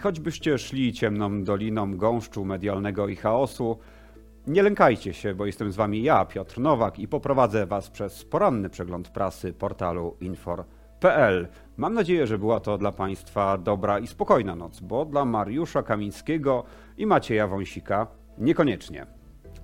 choćbyście szli ciemną doliną gąszczu medialnego i chaosu, nie lękajcie się, bo jestem z wami ja, Piotr Nowak i poprowadzę was przez poranny przegląd prasy portalu infor.pl. Mam nadzieję, że była to dla państwa dobra i spokojna noc, bo dla Mariusza Kamińskiego i Macieja Wąsika niekoniecznie.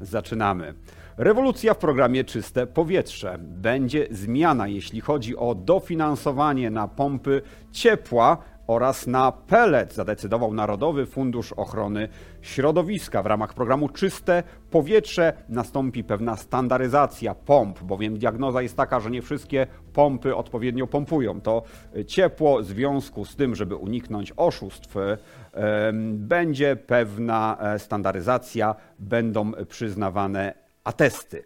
Zaczynamy. Rewolucja w programie Czyste Powietrze. Będzie zmiana, jeśli chodzi o dofinansowanie na pompy ciepła oraz na pelet zadecydował Narodowy Fundusz Ochrony Środowiska. W ramach programu Czyste Powietrze nastąpi pewna standaryzacja pomp, bowiem diagnoza jest taka, że nie wszystkie pompy odpowiednio pompują. To ciepło w związku z tym, żeby uniknąć oszustw, będzie pewna e, standaryzacja, będą przyznawane atesty.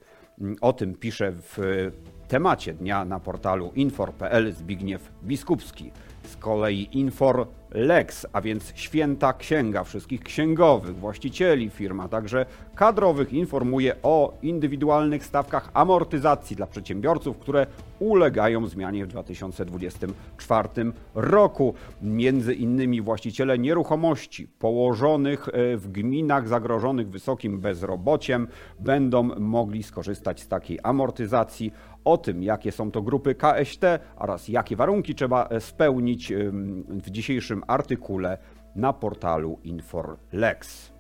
O tym pisze w temacie dnia na portalu infor.pl Zbigniew Biskupski. Z kolei Infor Lex, a więc święta księga wszystkich księgowych, właścicieli firm, a także kadrowych informuje o indywidualnych stawkach amortyzacji dla przedsiębiorców, które ulegają zmianie w 2024 roku. Między innymi właściciele nieruchomości położonych e, w gminach zagrożonych wysokim bezrobociem będą mogli skorzystać z takiej amortyzacji. O tym, jakie są to grupy KST oraz jakie warunki trzeba e, w dzisiejszym artykule na portalu InforLex.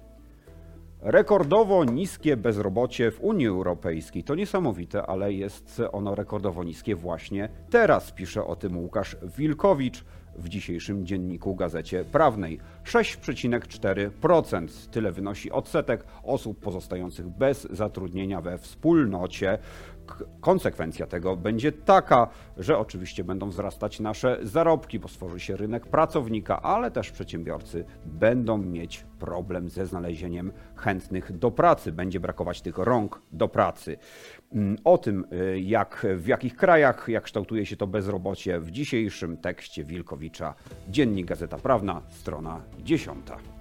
Rekordowo niskie bezrobocie w Unii Europejskiej. To niesamowite, ale jest ono rekordowo niskie właśnie teraz, pisze o tym Łukasz Wilkowicz w dzisiejszym dzienniku Gazecie Prawnej. 6,4%. Tyle wynosi odsetek osób pozostających bez zatrudnienia we wspólnocie konsekwencja tego będzie taka, że oczywiście będą wzrastać nasze zarobki, bo stworzy się rynek pracownika, ale też przedsiębiorcy będą mieć problem ze znalezieniem chętnych do pracy. Będzie brakować tych rąk do pracy. Mm, o tym, y, jak, w jakich krajach, jak kształtuje się to bezrobocie w dzisiejszym tekście Wilkowicza. Dziennik Gazeta Prawna, strona 10.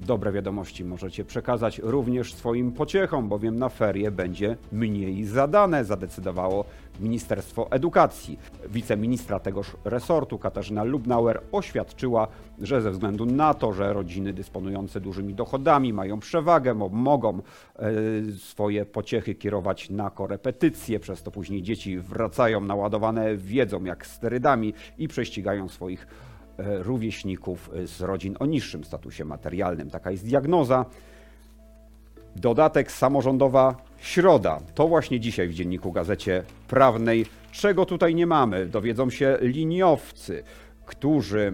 Dobre wiadomości możecie przekazać również swoim pociechom, bowiem na ferie będzie mniej zadane, zadecydowało Ministerstwo Edukacji. Wiceministra tegoż resortu Katarzyna Lubnauer oświadczyła, że ze względu na to, że rodziny dysponujące dużymi dochodami mają przewagę, mogą e, swoje pociechy kierować na korepetycje, przez to później dzieci wracają naładowane wiedzą jak sterydami i prześcigają swoich rówieśników z rodzin o niższym statusie materialnym. Taka jest diagnoza. Dodatek samorządowa środa. To właśnie dzisiaj w dzienniku Gazecie Prawnej. Czego tutaj nie mamy? Dowiedzą się liniowcy którzy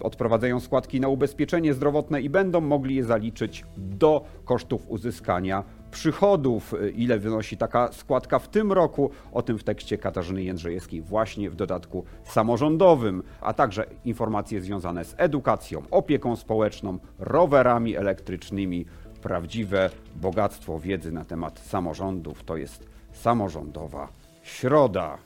odprowadzają składki na ubezpieczenie zdrowotne i będą mogli je zaliczyć do kosztów uzyskania przychodów, ile wynosi taka składka w tym roku. O tym w tekście Katarzyny Jędrzejewskiej właśnie w dodatku samorządowym, a także informacje związane z edukacją, opieką społeczną, rowerami elektrycznymi. Prawdziwe bogactwo wiedzy na temat samorządów to jest samorządowa środa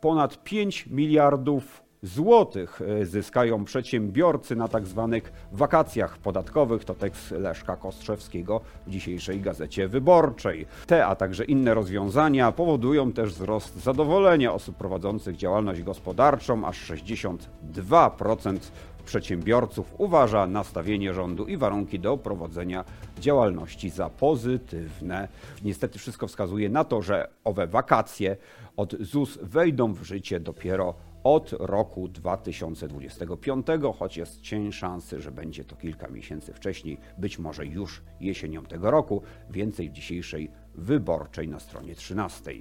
ponad 5 miliardów złotych e, zyskają przedsiębiorcy na tak zwanych wakacjach podatkowych. To tekst Leszka Kostrzewskiego w dzisiejszej Gazecie Wyborczej. Te, a także inne rozwiązania powodują też wzrost zadowolenia osób prowadzących działalność gospodarczą, aż 62% przedsiębiorców uważa nastawienie rządu i warunki do prowadzenia działalności za pozytywne. Niestety wszystko wskazuje na to, że owe wakacje od ZUS wejdą w życie dopiero od roku 2025, choć jest cień szansy, że będzie to kilka miesięcy wcześniej, być może już jesienią tego roku. Więcej w dzisiejszej wyborczej na stronie 13.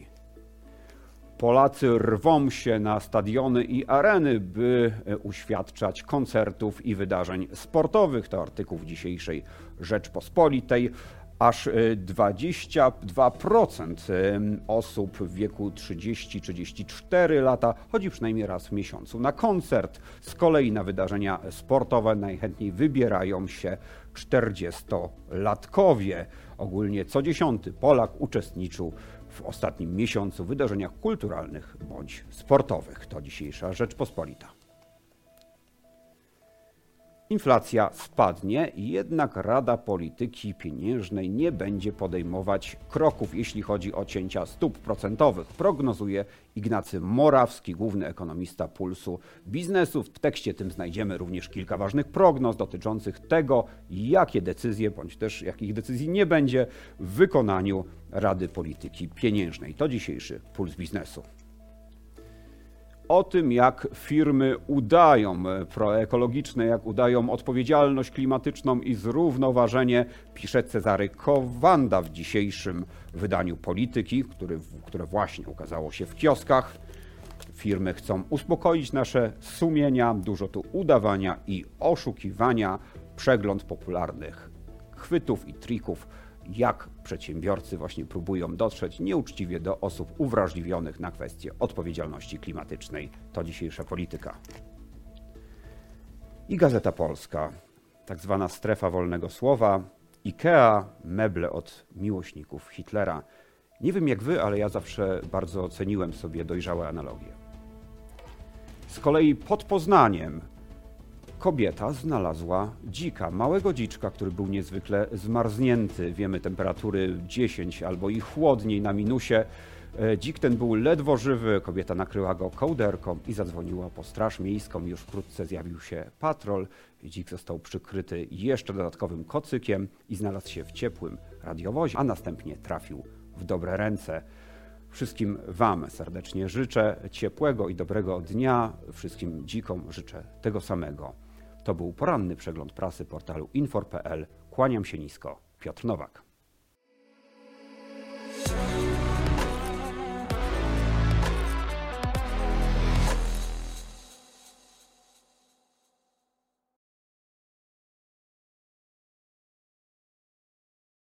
Polacy rwą się na stadiony i areny, by e, uświadczać koncertów i wydarzeń sportowych. To artykuł w dzisiejszej Rzeczpospolitej. Aż 22% e, osób w wieku 30-34 lata chodzi przynajmniej raz w miesiącu na koncert. Z kolei na wydarzenia sportowe najchętniej wybierają się 40-latkowie. Ogólnie co dziesiąty Polak uczestniczył w ostatnim miesiącu w wydarzeniach kulturalnych bądź sportowych. To dzisiejsza Rzeczpospolita. Inflacja spadnie, jednak Rada Polityki Pieniężnej nie będzie podejmować kroków, jeśli chodzi o cięcia stóp procentowych, prognozuje Ignacy Morawski, główny ekonomista Pulsu Biznesu. W tekście tym znajdziemy również kilka ważnych prognoz dotyczących tego, jakie decyzje, bądź też jakich decyzji nie będzie w wykonaniu Rady Polityki Pieniężnej. To dzisiejszy Puls Biznesu o tym, jak firmy udają proekologiczne, jak udają odpowiedzialność klimatyczną i zrównoważenie, pisze Cezary Kowanda w dzisiejszym wydaniu Polityki, który, które właśnie ukazało się w kioskach. Firmy chcą uspokoić nasze sumienia, dużo tu udawania i oszukiwania, przegląd popularnych chwytów i trików jak przedsiębiorcy właśnie próbują dotrzeć nieuczciwie do osób uwrażliwionych na kwestie odpowiedzialności klimatycznej. To dzisiejsza polityka. I Gazeta Polska, tak zwana strefa wolnego słowa, IKEA, meble od miłośników Hitlera. Nie wiem jak wy, ale ja zawsze bardzo ceniłem sobie dojrzałe analogie. Z kolei pod Poznaniem kobieta znalazła dzika, małego dziczka, który był niezwykle zmarznięty. Wiemy temperatury 10 albo i chłodniej na minusie. E, dzik ten był ledwo żywy, kobieta nakryła go kołderką i zadzwoniła po straż miejską. Już wkrótce zjawił się patrol. Dzik został przykryty jeszcze dodatkowym kocykiem i znalazł się w ciepłym radiowozie, a następnie trafił w dobre ręce. Wszystkim Wam serdecznie życzę ciepłego i dobrego dnia. Wszystkim dzikom życzę tego samego. To był poranny przegląd prasy portalu infor.pl. Kłaniam się nisko. Piotr Nowak.